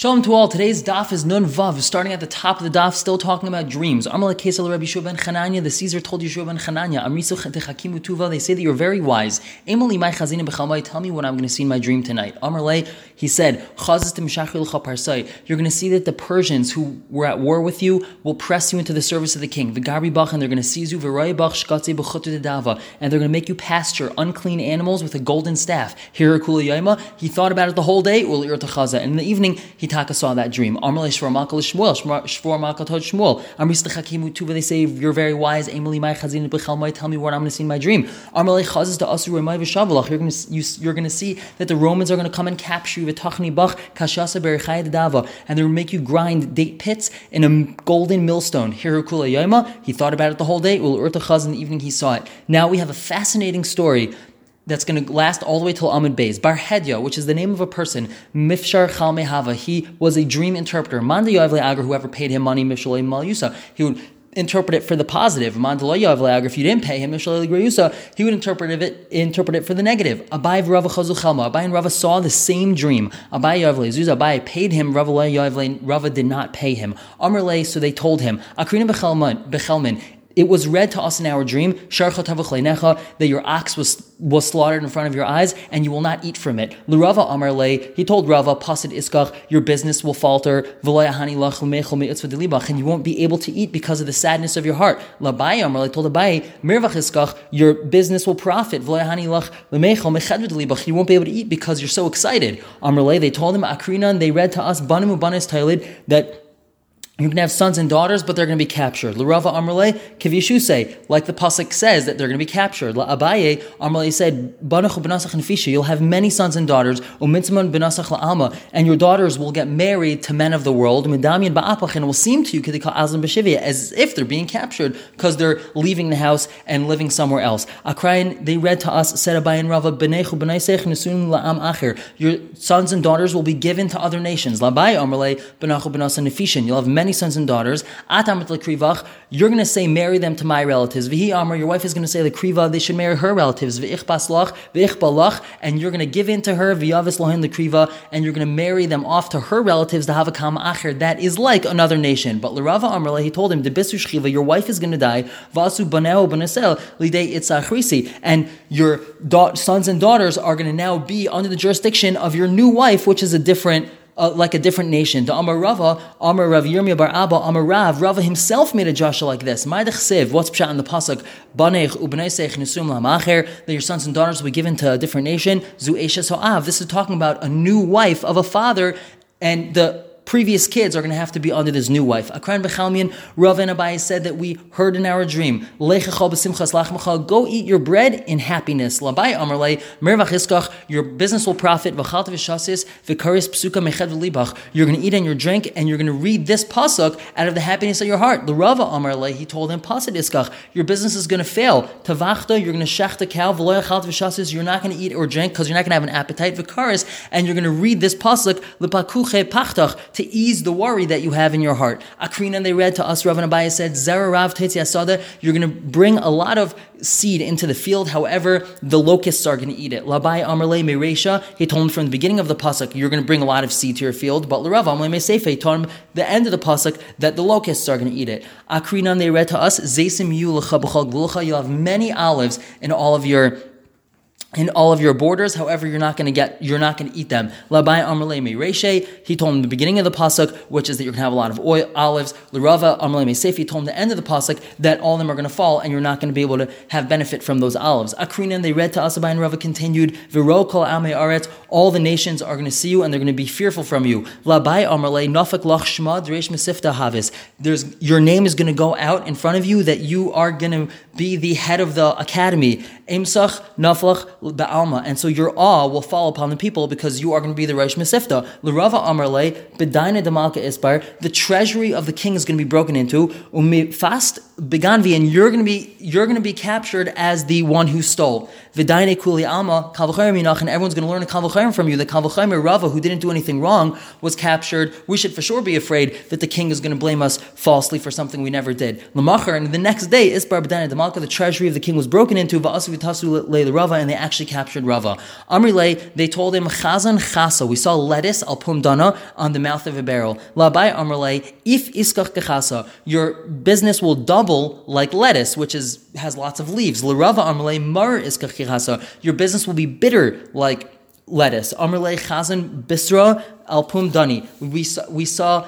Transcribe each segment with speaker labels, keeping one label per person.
Speaker 1: Shalom to all. Today's daf is Nun Vav, starting at the top of the daf, still talking about dreams. Amalek Kesel Rabbi Yeshua ben Chananya, the Caesar told Yeshua ben Chananya, Amrisu Hakimu Tuva, they say that you're very wise. Emily my chazina b'chalmai, tell me what I'm going to see in my dream tonight. Amalek, he said, Chazis parsai, you're going to see that the Persians who were at war with you will press you into the service of the king. V'gari bach, and they're going to seize you, v'roi bach shkatze b'chutu dava, and they're going to make you pasture unclean animals with a golden staff. Here, Yaima, he thought about it the whole day, and in the evening, he Taka saw that dream. They say, You're very wise. Tell me what I'm going to see in my dream. You're going to, you're going to see that the Romans are going to come and capture you. Vitachni Bach, Kashasa Berichai Dava. And they'll make you grind date pits in a golden millstone. He thought about it the whole day. In the evening, he saw it. Now we have a fascinating story that's going to last all the way till Amud Beis. Bar Hedya, which is the name of a person, Mifshar Chalmehava, he was a dream interpreter. Manda Yoavle Agar, whoever paid him money, Mishalei Malyusa, he would interpret it for the positive. Mandalayavla agar, if you didn't pay him, he would interpret it interpret it for the negative. Abai Rava Abai and Rava saw the same dream. Abai Abai paid him. Rava Rava did not pay him. Amrle, so they told him. Akrina Bechelman it was read to us in our dream that your ox was, was slaughtered in front of your eyes and you will not eat from it. L'Rava Amar Le, he told Rava, Pasid Iskach, your business will falter, and you won't be able to eat because of the sadness of your heart. Labai Amar Le told Abai, Mirvach Iskach, your business will profit, you won't be able to eat because you're so excited. Amar Le, they told him, Akrinan, they read to us, Banamu Banis that going to have sons and daughters, but they're going to be captured. L'Rava Amrle, Kivishu say, like the pasuk says that they're going to be captured. Abaye Amrle said, benasach. You'll have many sons and daughters. Umitzman benasach la'alma, and your daughters will get married to men of the world. Midamian ba'apach, and will seem to you azam b'shivia as if they're being captured because they're leaving the house and living somewhere else. Akrayin, they read to us, said Abaye and Rava, B'nechu b'naisech nesun la'am acher. Your sons and daughters will be given to other nations. La Abaye Amrle benachu benasa nefishin. You'll have many sons and daughters. You're going to say, marry them to my relatives. Your wife is going to say, the kriva, they should marry her relatives. And you're going to give in to her, and you're going to marry them off to her relatives, the havakam acher. That is like another nation. But L'Rava Amr, he told him, the bisu shchiva, your wife is going to die. Vasu baneo. And your sons and daughters are going to now be under the jurisdiction of your new wife, which is a different uh, like a different nation. The Amar Rava, Amar Rav Yirmiyah Bar Abba, Amar Rav, Rava himself made a joshua like this. What's pshat in the pasuk? Banech ubneisech nisum lamacher, that your sons and daughters will be given to a different nation. Zu So'av. This is talking about a new wife of a father, and the previous kids are going to have to be under this new wife. Akran Bechalmian, Rav Abai said that we heard in our dream, go eat your bread in happiness. Labai Amarle, Mervach your business will profit. You're going to eat and your drink, and you're going to read this pasuk out of the happiness of your heart. The Rava Amarle, he told him, your business is going to fail. Tavachta, you're going to shach the cow, you're not going to eat or drink because you're not going to have an appetite. Vikaris, and you're going to read this pasuk, to ease the worry that you have in your heart. Akrina, they read to us, Rav Abaya said, Zerarav Asada, you're going to bring a lot of seed into the field, however, the locusts are going to eat it. Labai Amarle Meresha, he told him from the beginning of the Pasuk, you're going to bring a lot of seed to your field, but Larav Amarle Mesefe, he told him the end of the Pasuk that the locusts are going to eat it. Akrina, they read to us, Zesim You'll have many olives in all of your in all of your borders. However, you're not going to get, you're not going to eat them. Labai Amrle Reshe, he told him the beginning of the pasuk, which is that you're going to have a lot of oil, olives. L'Rava Amrle Meisef, he told him the end of the pasuk that all of them are going to fall, and you're not going to be able to have benefit from those olives. Akrinan, they read to Asabai and Rava continued, Viro kol ame aret, all the nations are going to see you and they're going to be fearful from you. Labai Amrle Nafak Lach Shma Dresh Mesifta Havis. There's your name is going to go out in front of you that you are going to be the head of the academy. Imsach Naflach ba'alma, and so your awe will fall upon the people because you are going to be the Reish Mesifta. L'Rava Amarle, Bedaina Demalka Isbar, the treasury of the king is going to be broken into, umi fast beganvi, and you're going to be you're going to be captured as the one who stole. Vidaine kuli alma minach, and everyone's going to learn a kavachayim from you. The kavachayim Rava, who didn't do anything wrong, was captured. We should for sure be afraid that the king is going to blame us falsely for something we never did. Lamachar, and the next day, Isbar B'dana, the malka, the treasury of the king was broken into. Va'asu v'tasu le Rava, and they actually captured Rava. Amri le, they told him chazan chasa. We saw lettuce al dana on the mouth of a barrel. Labai Amri if iskach kechasa, your business will double like lettuce, which is has lots of leaves. Amri mar iskach your business will be bitter like lettuce. Amrle chazan bisra al pum dani. We saw, we saw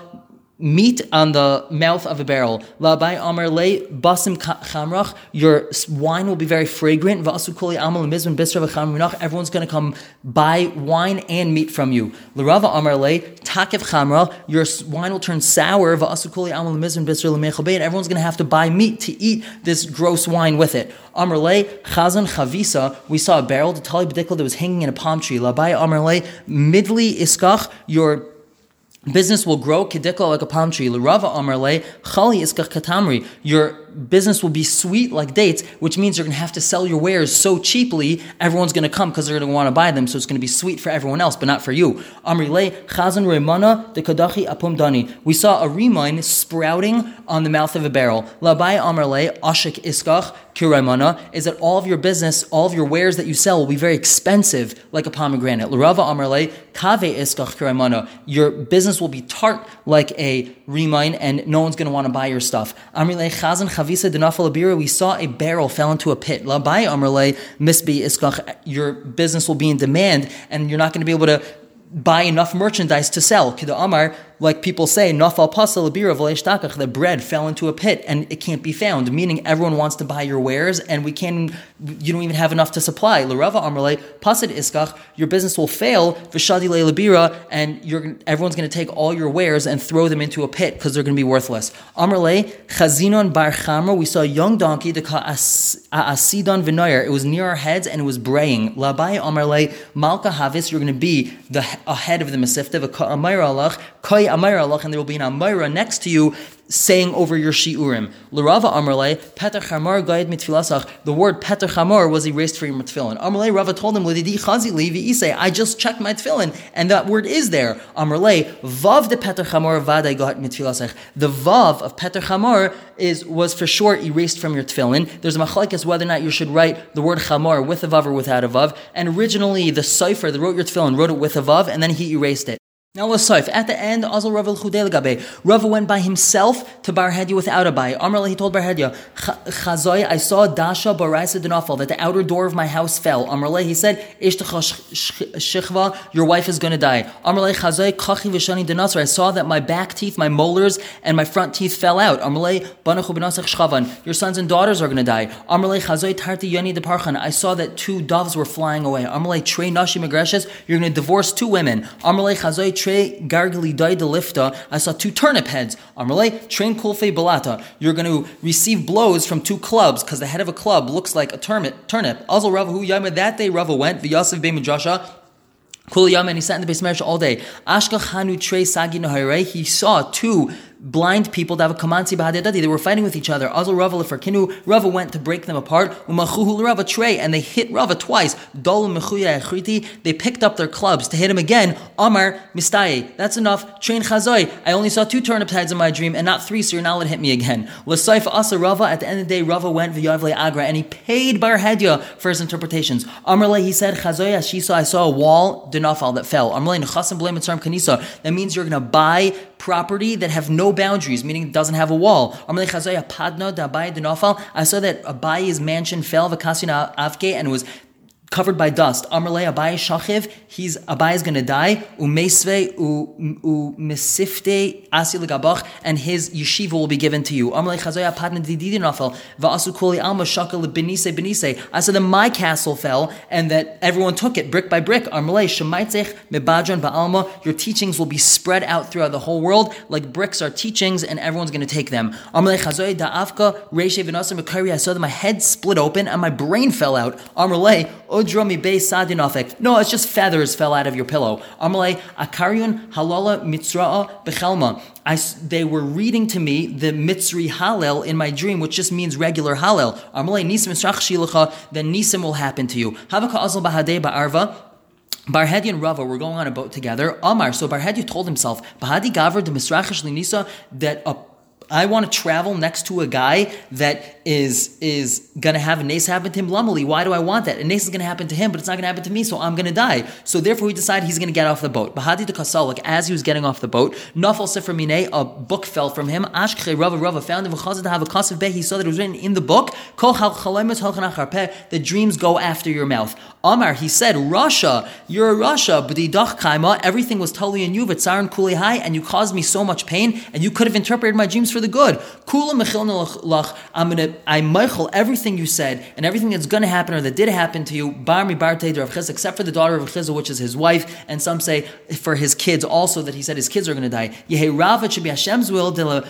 Speaker 1: meat on the mouth of a barrel. Labai Amar Le Basim Chamrach, your wine will be very fragrant. Vasu Koli Amal Mizman Bisra V'Chamrinach, everyone's going to come buy wine and meat from you. Larava Amar Le Takev Chamra, your wine will turn sour. Vasu Koli Amal Mizman Bisra L'Mechabein, everyone's going to have to buy meat to eat this gross wine with it. Amar Le Chazan Chavisa, we saw a barrel, the Tali B'dikl that was hanging in a palm tree. Labai Amar Le Midli Iskach, your Business will grow kedika like a palm tree. L'rava amarle chali iskach katamri. Your business will be sweet like dates, which means you're going to have to sell your wares so cheaply, everyone's going to come because they're going to want to buy them. So it's going to be sweet for everyone else, but not for you. Kadachi. We saw a remine sprouting on the mouth of a barrel. Labai amarle ashik iskach kiraimana is that all of your business, all of your wares that you sell will be very expensive like a pomegranate. L'rava amarle kave iskach kiraimana. Your business business will be tart like a remine, and no one's going to want to buy your stuff. Amrile chazan chavisa denafal We saw a barrel fell into a pit. Labai amrile misbi iskach. Your business will be in demand, and you're not going to be able to buy enough merchandise to sell. Kida Amar, like people say, Nafal pasal the bread fell into a pit and it can't be found, meaning everyone wants to buy your wares and we can't, you don't even have enough to supply. Larava Amarle, pasid iskach, your business will fail, v'shadi lebira, and you're, everyone's going to take all your wares and throw them into a pit because they're going to be worthless. Amarle, chazinon bar we saw a young donkey, the asidon v'noyer, it was near our heads and it was braying. Labai Amarle, malka havis, you're going to be the ahead of the Masifta, Koi Amira Allah, and there will be an Amira next to you saying over your shiurim. L'Rava Amrle, Peter Chamor Gaid Mitfilasach, the word Peter Chamor was erased from your tefillin. Amrle, Rava told him, Lididi Chazi Levi I just checked my tefillin, and that word is there. Amrle, Vav de Peter Chamor Vadai Gaid Mitfilasach. The Vav of Peter is, was for sure erased from your tefillin. There's a machlekes whether or not you should write the word Chamor with a Vav or without a Vav, and originally the Sefer that wrote your tefillin wrote it with a Vav, and then he erased it. Now Lasif, at the end, Azal Rav Gabe. Rav went by himself to Barhedya without a bay. Amrla, he told Bar Hedya, Chazoy, I saw Dasha Baraisa Denafal, that the outer door of my house fell. Amrla, he said, Ishtacha Shichva, your wife is going to die. Amrla, Chazoy, Kachi Vishani Denasar, I saw that my back teeth, my molars, and my front teeth fell out. Amrla, Banachu Benasach Shchavan, your sons and daughters are going to die. Amrla, Chazoy, Tarti Yoni Deparchan, I saw that two doves were flying away. Amrla, Trey Nashi Magreshes, you're going to divorce two women. Amrla, Chazoy, tre gargli daida lifta. I saw two turnip heads. Amalei train kulfe balata. You're going to receive blows from two clubs because the head of a club looks like a turnip. Turnip. Also, Rava hu yama. That day, Rava went. V'yasav be Majasha. Kul and he sat in the base all day. Ashka chanu tre sagi He saw two blind people that. They were fighting with each other. Azul Rava lefarkinu. Rava went to break them apart. Umachuhu Rava trey, and they hit Rava twice. Dol mechuya echriti. They picked up their clubs to hit him again. Amar mistaye. That's enough. Train chazoi. I only saw two turnip heads in my dream and not three, so you're not allowed to hit me again. L'saif asa Rava. At the end of the day, Rava went v'yavle agra, and he paid Bar Hedya for his interpretations. Amar he said chazoi ashisa. I saw a wall dinafal that fell. Amar nechasim blame kanisa. That means you're going to buy property that have no boundaries, meaning it doesn't have a wall. I saw that Abayi's mansion fell, Avke, and was covered by dust. Amrle Abai Shachiv, he's Abai is going to die. Umesve u mesifte asi legabach, and his yeshiva will be given to you. Amrle Chazoya Padna Dididi Nafel va'asu kuli alma shakal benise benise. I said that my castle fell and that everyone took it brick by brick. Amrle Shemaitzech mebadron ba'alma. Your teachings will be spread out throughout the whole world like bricks are teachings, and everyone's going to take them. Amrle Chazoya da'afka reishe v'nasar mekari. I saw that my head split open and my brain fell out. Amrle No, it's just feathers fell out of your pillow. Amalei mitzra'a. I, they were reading to me the Mitzri Hallel in my dream, which just means regular Hallel. Amalei nisim then nisim will happen to you. Havaka. Barhedi and Rava were going on a boat together. Amar, so Barhedi told himself, Bahadi Gavr de Misrachish Linisa, that a I want to travel next to a guy that is is gonna have a nace happen to him. Lumily, why do I want that? A nace is gonna happen to him, but it's not gonna happen to me, so I'm gonna die. So therefore, he decided he's gonna get off the boat. Bahadi de Kasalik, as he was getting off the boat, Nafal Mine, a book fell from him. Ashkhe Rava Rava found him to have a beh. He saw that it was written in the book. The dreams go after your mouth. Amar, he said, Russia, you're a Russia, b'didach kaima. Everything was totally in you, v'tzaran kulei and you caused me so much pain, and you could have interpreted my dreams for the good. Kula lach. I'm gonna I michael everything you said and everything that's gonna happen or that did happen to you. Bar mi bar except for the daughter of Chizah, which is his wife, and some say for his kids also that he said his kids are gonna die. Yehe Rava should be Hashem's will. Del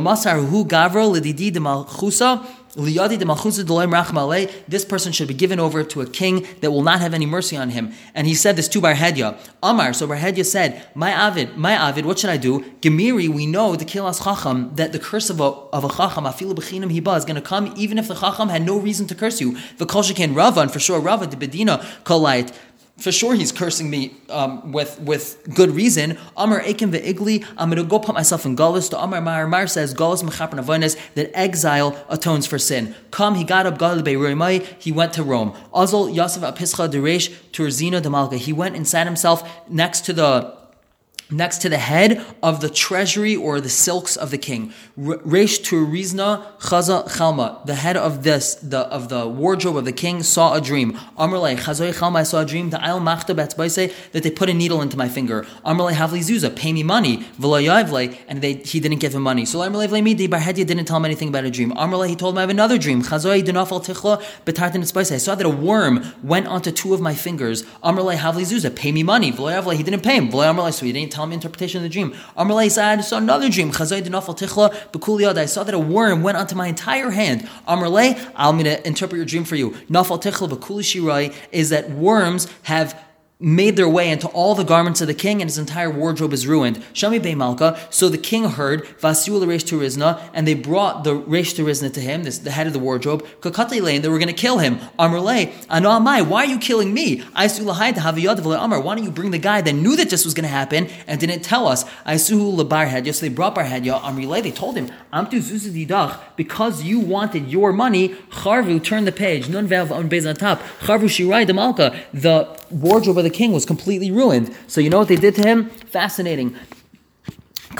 Speaker 1: masar hu gavro lididi de malchusa. This person should be given over to a king that will not have any mercy on him. And he said this to Barhedya. Amar, so Barhedya said, My Avid, my Avid, what should I do? Gemiri, we know the Kilas Chacham, that the curse of a, of a Chacham, Afilu Bechinam Hiba, is going to come even if the Chacham had no reason to curse you. The Kol Rava, and for sure Rava, the Bedina, Kolait for sure he's cursing me um, with with good reason. Amar Ekim ve'igli, I'm going to go put myself in Galus. To Amar Mar Mar says Galus mechaper navonis that exile atones for sin. Come, he got up Gal Beiromai, he went to Rome. Azal Yosef Apischa Deresh Turzina Demalka. He went and sat himself next to the next to the head of the treasury or the silks of the king. Reish Turizna Chaza Chalma, the head of this, the of the wardrobe of the king, saw a dream. Amrlei Chazoy Chalma, I saw a dream. The I'll Machta that they put a needle into my finger. Amrlei Havli Zuza, pay me money. and they he didn't give him money. So Amrlei Vlemidi Barhedia didn't tell him anything about a dream. Amrlei he told him I have another dream. Chazoy Dinafal Tichla Betartin I saw that a worm went onto two of my fingers. Amrlei Havli Zuza, pay me money. He didn't pay him. So he didn't tell me interpretation of the dream. Amrlei said, I saw another dream. Chazai dinafal tichla. I saw that a worm went onto my entire hand. Amrlei, I'm going to interpret your dream for you. Nafal tichla b'kuli shirai is that worms have made their way into all the garments of the king, and his entire wardrobe is ruined. Shami Bey Malka. So the king heard Vasiul Reish Turizna, and they brought the Reish Turizna to him, this, the head of the wardrobe. Kakati Lane, they were going to kill him. Amrle, Anamai, why are you killing me? Amar, why don't you bring the guy that knew that this was going to happen and didn't tell us? Aisuhu Labarhead. Yes, they brought Barhead. Amrle, they told him, Amtu Zuzididach, because you wanted your money, Charvu, turn the page. Nun Vev on Bez on top. Charvu Shirai Malka, the wardrobe of the king was completely ruined. So you know what they did to him? Fascinating.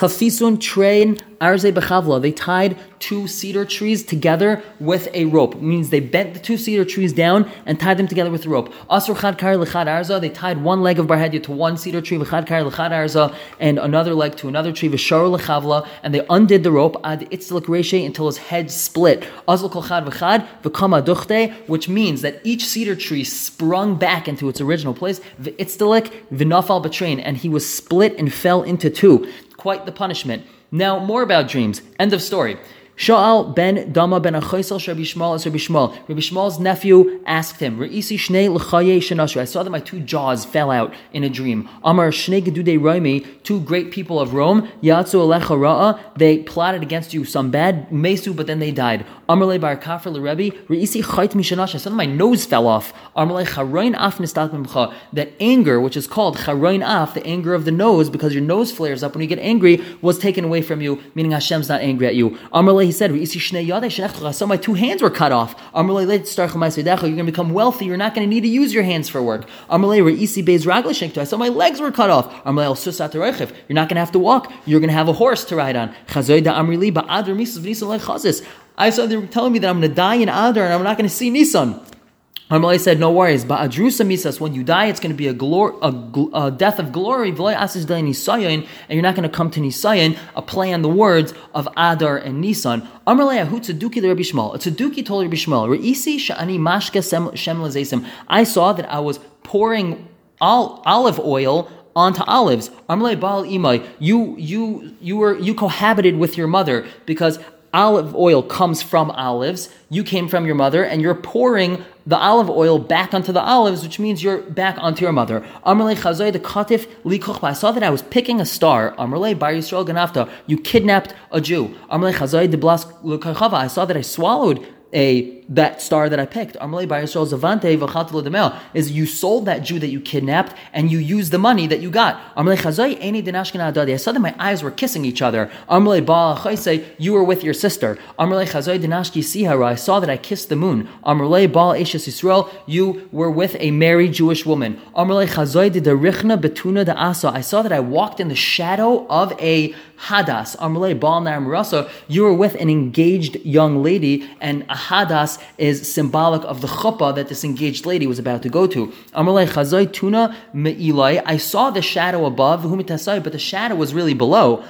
Speaker 1: Kafisun train arze bechavla. They tied two cedar trees together with a rope. It means they bent the two cedar trees down and tied them together with a rope. Asr chad kar lechad arza. They tied one leg of barhedia to one cedar tree, v'chad kar lechad arza, and another leg to another tree, v'shar lechavla, and they undid the rope ad itzlik reshe until his head split. Azl kol chad v'chad v'kama duchte, which means that each cedar tree sprung back into its original place. V'itzlik v'nafal betrain, and he was split and fell into two. Quite the punishment. Now, more about dreams. End of story. Sha'al ben Dama ben Achaisel Rabbi Shmuel as Rabbi Shmuel. Rabbi Shmuel's nephew asked him, Re'isi shnei l'chaye shenashu. I saw that my two jaws fell out in a dream. Amar shnei gedude Romi, two great people of Rome, Yatsu alecha ra'a, they plotted against you some bad mesu, but then they died. Amar le bar kafir l'Rebbe, Re'isi chayt mishanash. I saw that my nose fell off. Amar le charoin af nistak That anger, which is called charoin af, the anger of the nose, because your nose flares up when you get angry, was taken away from you, meaning Hashem's not angry at you. Amar he said, my two hands were cut off. You're going to become wealthy. You're not going to need to use your hands for work. I saw my legs were cut off. You're not going to have to walk. You're going to have a horse to ride on. I saw they were telling me that I'm going to die in Adar and I'm not going to see Nisan. Amalei said, "No worries, but adrusa misas. When you die, it's going to be a, glor- a, a death of glory. And you're not going to come to Nisayan. A play on the words of Adar and Nisan. Amalei ahu tzeduki the Rabbi Shmuel. Tzeduki told Rabbi Shmuel, Reisi shani mashka shem I saw that I was pouring olive oil onto olives. Amalei baal imai. You you you were you cohabited with your mother because olive oil comes from olives. You came from your mother, and you're pouring the olive oil back onto the olives, which means you're back onto your mother. The Likochba. I saw that I was picking a star. You kidnapped a Jew. I saw that I swallowed a that star that I picked, Amalei by Yisrael Zavante is you sold that Jew that you kidnapped and you used the money that you got. Amalei Chazai Eni Dinashkina Adadi. I saw that my eyes were kissing each other. Amalei Ba say you were with your sister. Amalei Chazai Dinashki Sihara. I saw that I kissed the moon. Amalei Ba Eshes Yisrael. You were with a married Jewish woman. Amalei Chazai Didarichna Betuna de Asa. I saw that I walked in the shadow of a Hadas. Amalei Baal Naram Rasa. You were with an engaged young lady and a Hadas is symbolic of the chuppah that this engaged lady was about to go to. Tuna. I saw the shadow above, but the shadow was really below.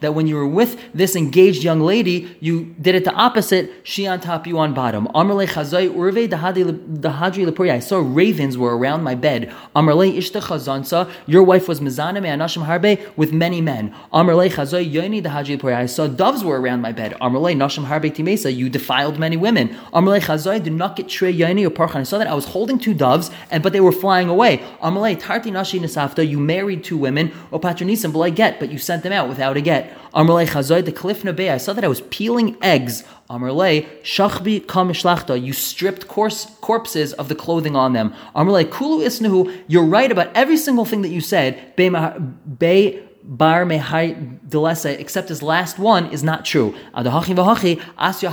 Speaker 1: That when you were with this engaged young lady, you did it the opposite. She on top, you on bottom. Urve I saw ravens were around my bed. Your wife was mizana with many men. Yoni I saw doves were around my bed. nashim harbe You defiled many women. Amalei Chazai did not get Trey Yaini or Parchan. I saw that I was holding two doves, and but they were flying away. Amalei Tarti Nashi Nisafta, you married two women, or Patronisim, but I get, but you sent them out without a get. Amalei Chazai the Cliff Nabe, I saw that I was peeling eggs. Amalei Shachbi Kamishlachta, you stripped corse, corpses of the clothing on them. Amalei Kulu Isnahu, you're right about every single thing that you said. Be bar mehai delesa, uh, except his last one is not true. Asya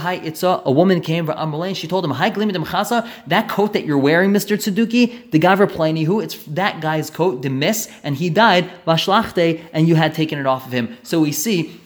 Speaker 1: a woman came from Amalei, she told him, Hi Glimidamchasa, that coat that you're wearing, Mr. Tzeduki, the Gavra Planihu, it's that guy's coat, the miss, and he died, Vashlachte, and you had taken it off of him. So we see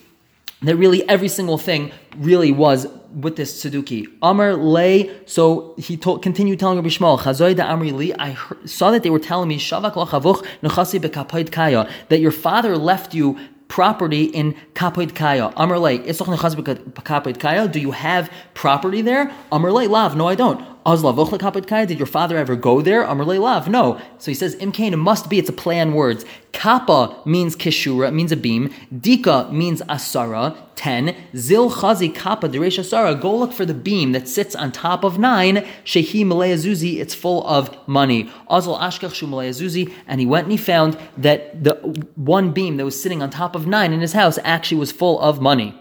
Speaker 1: that really every single thing really was with this Tzeduki. Amr lay, so he told, continued telling Rabbi Shmuel, Chazoy da Amri li, I heard, saw that they were telling me, Shavak lachavuch nechasi bekapoid kaya, that your father left you property in Kapoid Kaya. Amr lay, Kapoid Kaya, do you have property there? Amr lay, lav, no I don't. Did your father ever go there? Amrle lav. No. So he says, Imkain, must be, it's a play on words. Kappa means kishura, means a beam. Dika means asara, 10. Zil chazi kappa deresh asara. Go look for the beam that sits on top of 9. Shehi zuzi, it's full of money. Azal ashkach shu zuzi. And he went and he found that the one beam that was sitting on top of 9 in his house actually was full of money.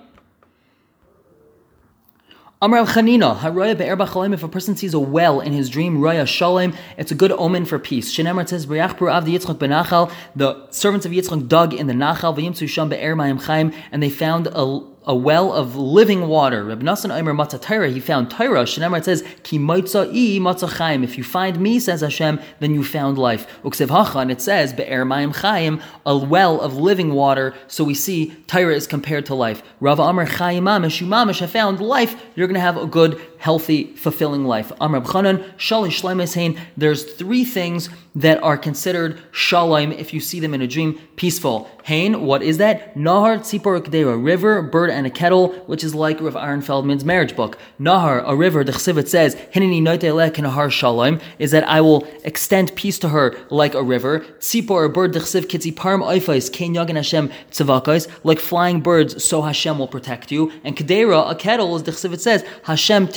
Speaker 1: Amar Chanina, Haraya be'er if a person sees a well in his dream, Raya Shalem, it's a good omen for peace. Shenemar says, Av Yitzchak benachal, the servants of Yitzchak dug in the Nachal, V'yimtzu Sham be'er Mayim Chaim, and they found a a well of living water. Reb Nassan Omer Matzah he found Torah. Shenemar says, Ki i matzah. If you find me, says Hashem, then you found life. Uksev hachan, it says, Be'er mayim chaim, a well of living water. So we see Torah is compared to life. Rav Amr chayim mamish, you mamish have found life, you're going to have a good, healthy, fulfilling life. Amr Bchanan, shalish shlemes There's three things that are considered shalom if you see them in a dream, peaceful. Hain, what is that? Nahar tzipor kdera, river, bird, and a kettle, which is like Rav Aaron Feldman's marriage book. Nahar, a river, the chsivet says, hinini nahar shalom, is that I will extend peace to her like a river. Tzipor, a bird, the chsiv kitzi parm oifais, kein yagin Hashem tzavakais, like flying birds, so Hashem will protect you. And kedera, a kettle, as the chsivet says, Hashem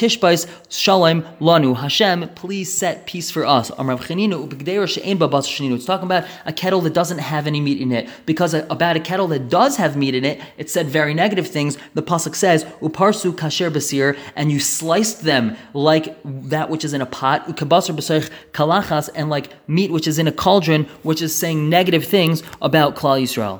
Speaker 1: shalom lanu. Hashem, please set peace for us. It's talking about a kettle that doesn't have any meat in it. Because about a kettle that does have meat in it, it said very negative things. The pasuk says, "Uparsu kasher basir," and you sliced them like that which is in a pot. Kalachas, and like meat which is in a cauldron, which is saying negative things about Klal Yisrael.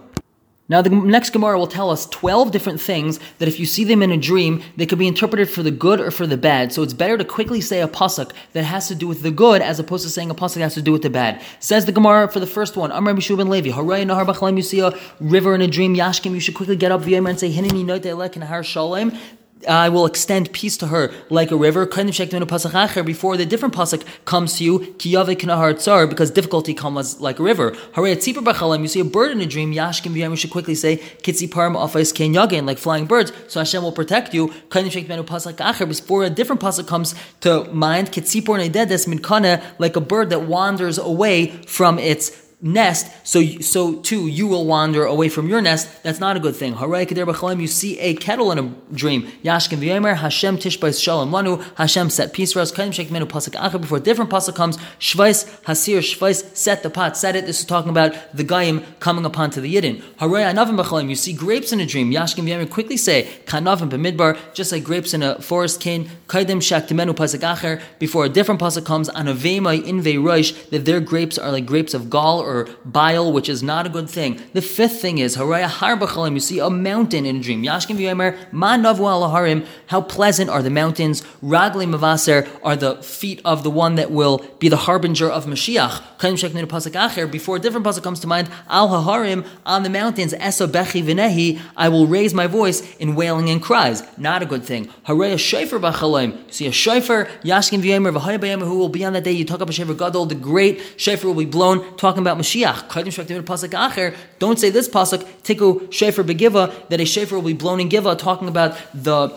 Speaker 1: Now, the next Gemara will tell us 12 different things that if you see them in a dream, they could be interpreted for the good or for the bad. So it's better to quickly say a pasuk that has to do with the good as opposed to saying a pasuk that has to do with the bad. Says the Gemara for the first one, Amr Bishu ben Levi, Haray Nahar Bachlaim, you see a river in a dream, Yashkim, you should quickly get up, and say, Hinini Noite Elek and Har Shalem. I will extend peace to her like a river. Before the different pasuk comes to you, because difficulty comes like a river. You see a bird in a dream. You should quickly say like flying birds. So Hashem will protect you. Before a different pasuk comes to mind, like a bird that wanders away from its nest, so so too you will wander away from your nest. That's not a good thing. You see a kettle in a dream. Yashkin v'yemer Hashem tishbais shalom lanu. Hashem set peace for us. Kaidim shek menu pasuk acher. Before a different pasuk comes, shvais hasir shvais set the pot, set it. This is talking about the gayim coming upon to the yidden. Haray anavim b'chalim, you see grapes in a dream. Yashkin v'yemer quickly say kanavim b'midbar, just like grapes in a forest cane. Kaidim menu pasuk acher. Before a different pasuk comes, anavemai in roish that their grapes are like grapes of gall or bile, which is not a good thing. The fifth thing is haraya harbachalim. You see a mountain in a dream. Yashkim v'yomer ma navu alaharim. How pleasant are the mountains? Ragli mavaser are the feet of the one that will be the harbinger of Mashiach. Before a different pasuk comes to mind, al haharim on the mountains eso bechi. I will raise my voice in wailing and cries. Not a good thing. Haraya shayfer bachalim. You see a shayfer. Yashkim v'yomer v'hayabayim who will be on that day. You talk about shayfer gadol. The great shayfer will be blown. Talking about Mashiach. Don't say this pasuk, tiku shefer begiva, that a shefer will be blown in giva, talking about the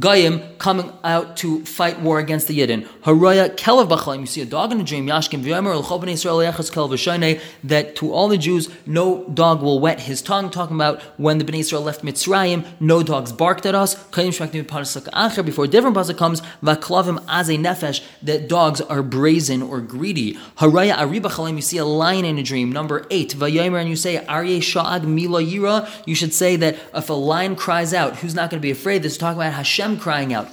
Speaker 1: Goyim coming out to fight war against the Yidden. Haraya kelev b'chalim. You see a dog in a dream. Yashkim v'yomer l'choben Yisrael yechas kelev. That to all the Jews, no dog will wet his tongue. Talking about when the Bnei Israel left Mitzrayim, no dogs barked at us. Kayim shmektim pasuk acher. Before a different pasuk comes, v'klavim az nefesh. That dogs are brazen or greedy. Haraya ari b'chalim. You see a lion in a dream. Number eight. V'yomer and you say aryeh sha'ag mila yira. You should say that if a lion cries out, who's not going to be afraid? This is talking about Hashem Hashem crying out.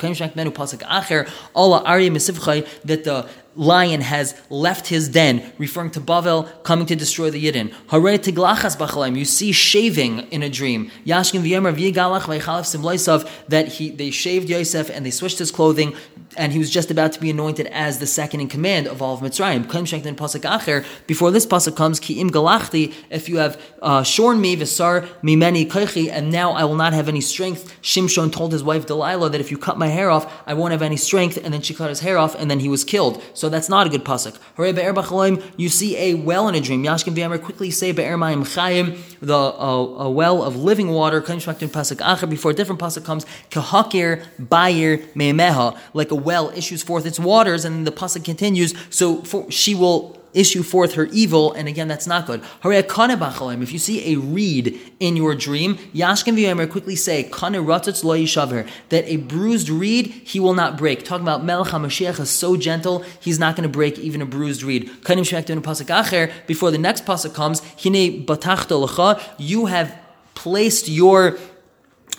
Speaker 1: That the lion has left his den, referring to Bavel coming to destroy the Yidden. Hare tiglachas. You see shaving in a dream. Yashkin v'yemer v'yigalach v'ychalav simloisav that he they shaved Yosef and they switched his clothing and he was just about to be anointed as the second in command of all of Mitzrayim. Before this pasuk comes, ki im galachti, if you have uh, shorn me v'sar mimeni kaichi, and now I will not have any strength. Shimshon told his wife Delilah that if you cut my hair off, I won't have any strength, and then she cut his hair off, and then he was killed. So that's not a good pasuk. You see a well in a dream. Yashkin v'yamer quickly say be'er ma'im chayim, the uh, a well of living water. Before a different pasuk comes, kahakir bayir like a well issues forth its waters, and the pasuk continues. So for, she will issue forth her evil, and again, that's not good. If you see a reed in your dream, Yashkin v'yomer quickly say, that a bruised reed he will not break. Talking about Melech HaMashiach is so gentle, he's not going to break even a bruised reed. Before the next pasuk comes, you have placed your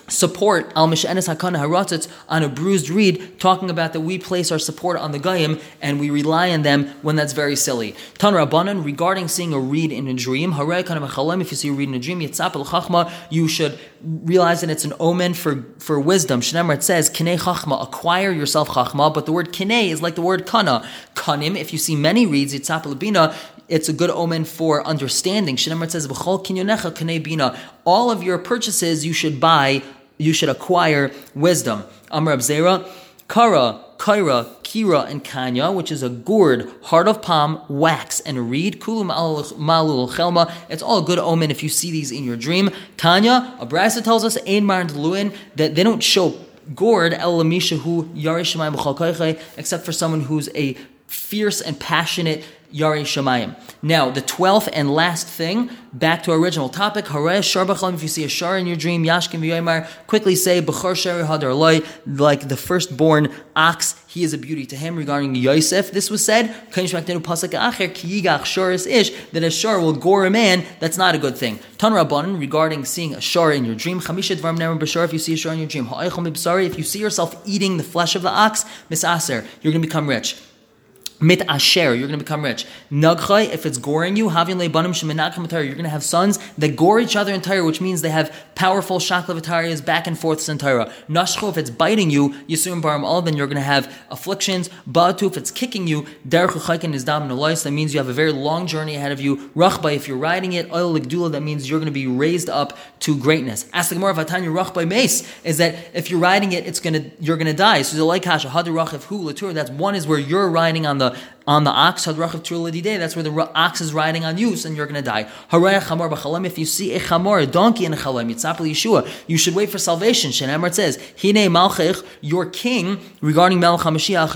Speaker 1: support al mishenes hakana haratzitz on a bruised reed, talking about that we place our support on the goyim and we rely on them when that's very silly. Tan Rabbanan regarding seeing a reed in a dream, haray kana if you see a reed in a dream, chachma, you should realize that it's an omen for, for wisdom. Shnemar it says kinei chachma, acquire yourself chachma, but the word kinei is like the word kana. Kanim, if you see many reeds, yitzap labina, it's a good omen for understanding. Shnemar says b'chol kinyonecha kinei bina. All of your purchases you should buy you should acquire wisdom. Amr Zera, Kara, Kaira, Kira, and Kanya, which is a gourd, heart of palm, wax, and reed. Kulum malul chelma. It's all a good omen if you see these in your dream. Tanya, Abrasa tells us, Ein Maran Luin, that they don't show gourd, El Lamishahu, Yarishimai except for someone who's a fierce and passionate Yari Shemayim. Now, the twelfth and last thing, back to our original topic, Haresh Sharbachlam, if you see a shar in your dream, Yashkim Yoymar, quickly say, like the firstborn ox, he is a beauty to him. Regarding Yosef, this was said, that a shar will gore a man, that's not a good thing. Tan Rabbanan, regarding seeing a shar in your dream, if you see a shar in your dream, if you see yourself eating the flesh of the ox, misaser, you're going to become rich mit asher, you're going to become rich. Nagchai, if it's goring you, having leibanim sheminakam you're going to have sons that gore each other in Torah, which means they have powerful shaklavatarias back and forth in Torah. Nashcho, if it's biting you, yisum baram then you're going to have afflictions. Ba'atu, if it's kicking you, derech is dam that means you have a very long journey ahead of you. Rachba, if you're riding it, oil that means you're going to be raised up to greatness. Ask the Gemara, vatanya rachba mace, is that if you're riding it, it's going to, you're going to die. So the like hasha, hadirach, if hu, latur, that's one is where you're riding on the miteinander on the ox, that's where the ox is riding on you, and you're going to die. If you see a chamor, a donkey in a chalem, Yeshua, you should wait for salvation. Shenemar says, Hine malchich, your king, regarding Melech HaMashiach,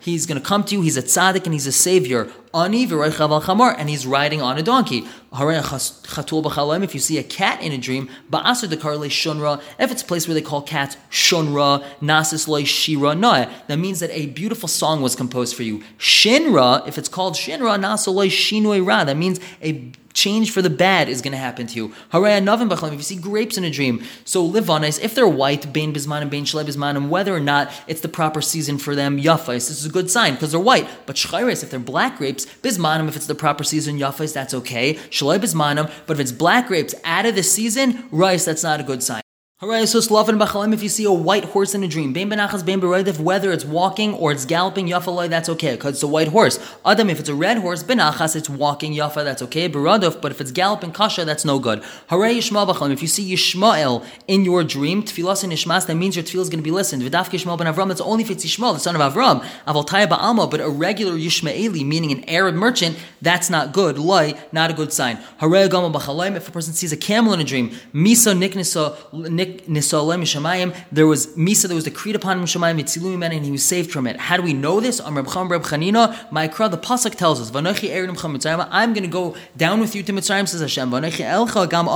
Speaker 1: he's going to come to you, he's a tzaddik and he's a savior. Ani chamor, and he's riding on a donkey. If you see a cat in a dream, ba'asr dekarle shunra. If it's a place where they call cats shunra, nasis loy shira noah, that means that a beautiful song was composed for you. Shinra, if it's called shinra, nasaloi shinoi ra. That means a change for the bad is going to happen to you. If you see grapes in a dream, so livanis, if they're white, bain bismanim, bain shalei bismanim, whether or not it's the proper season for them, yafais, this is a good sign because they're white. But shchayres, if they're black grapes, bismanim, if it's the proper season, yafais, that's okay. Shalei bismanim, but if it's black grapes out of the season, rice, that's not a good sign. If you see a white horse in a dream, whether it's walking or it's galloping, yafaloi, that's okay, because it's a white horse. Adam, if it's a red horse, benachas, it's walking, yafa, that's okay. Beradov, but if it's galloping, kasha, that's no good. If you see Yishmael in your dream, tfilas and Ishmas, that means your tefillah is going to be listened. V'daf Yishmael ben Avram, that's only if it's Yishmael, the son of Avram. Avaltaya ba'alma, but a regular Yishmaeli, meaning an Arab merchant, that's not good. Loi, not a good sign. If a person sees a camel in a dream, misa niknisa nik there was Misa that was decreed upon him Shemayim and he was saved from it. How do we know this? On Reb Cham Reb Chanina, Ma'ikra, the pasuk tells us, I'm going to go down with you to Mitzrayim, says Hashem. elcha gam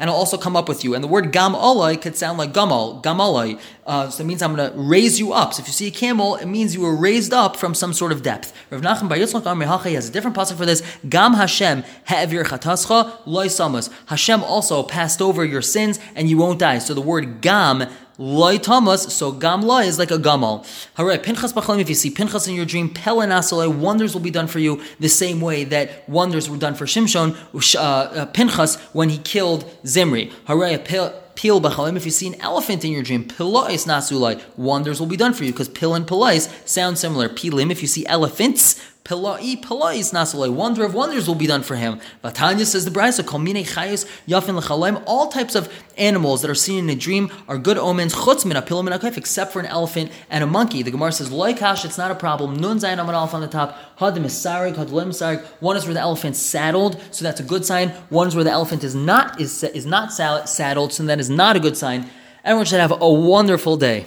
Speaker 1: and I'll also come up with you. And the word gam oloi could sound like gamal, gamaloi. Uh, so it means I'm going to raise you up. So if you see a camel, it means you were raised up from some sort of depth. Rav Nachman Bar Yitzchak Hacha has a different pasuk for this. Gam Hashem ha'evir chatascha loy samas. Hashem also passed over your sins and you won't die. So the word gam loy tamas, so gam loy is like a gamal. Hooray, Pinchas Bachalim, if you see Pinchas in your dream, pelanasale, wonders will be done for you the same way that wonders were done for Shimshon, uh, uh, Pinchas, when he killed Zimri. Hooray, pil b'chalim. If you see an elephant in your dream, pilais nasulai, wonders will be done for you because pil and pilais sound similar. Pilim, if you see elephants, Pilai, Pilais Nasalai, wonder of wonders will be done for him. Vatanya says the Brisa, Kolmine Chayos, Yafin Lechalem, all types of animals that are seen in a dream are good omens, Chutz min min except for an elephant and a monkey. The Gemara says, Loikash, it's not a problem. Nun Zayin Amad Alf on the top, Hadim is Sarik, Hadlem Sarik. One is where the elephant's saddled, so that's a good sign. One is where the elephant is not is, is not saddled, so that is not a good sign. Everyone should have a wonderful day.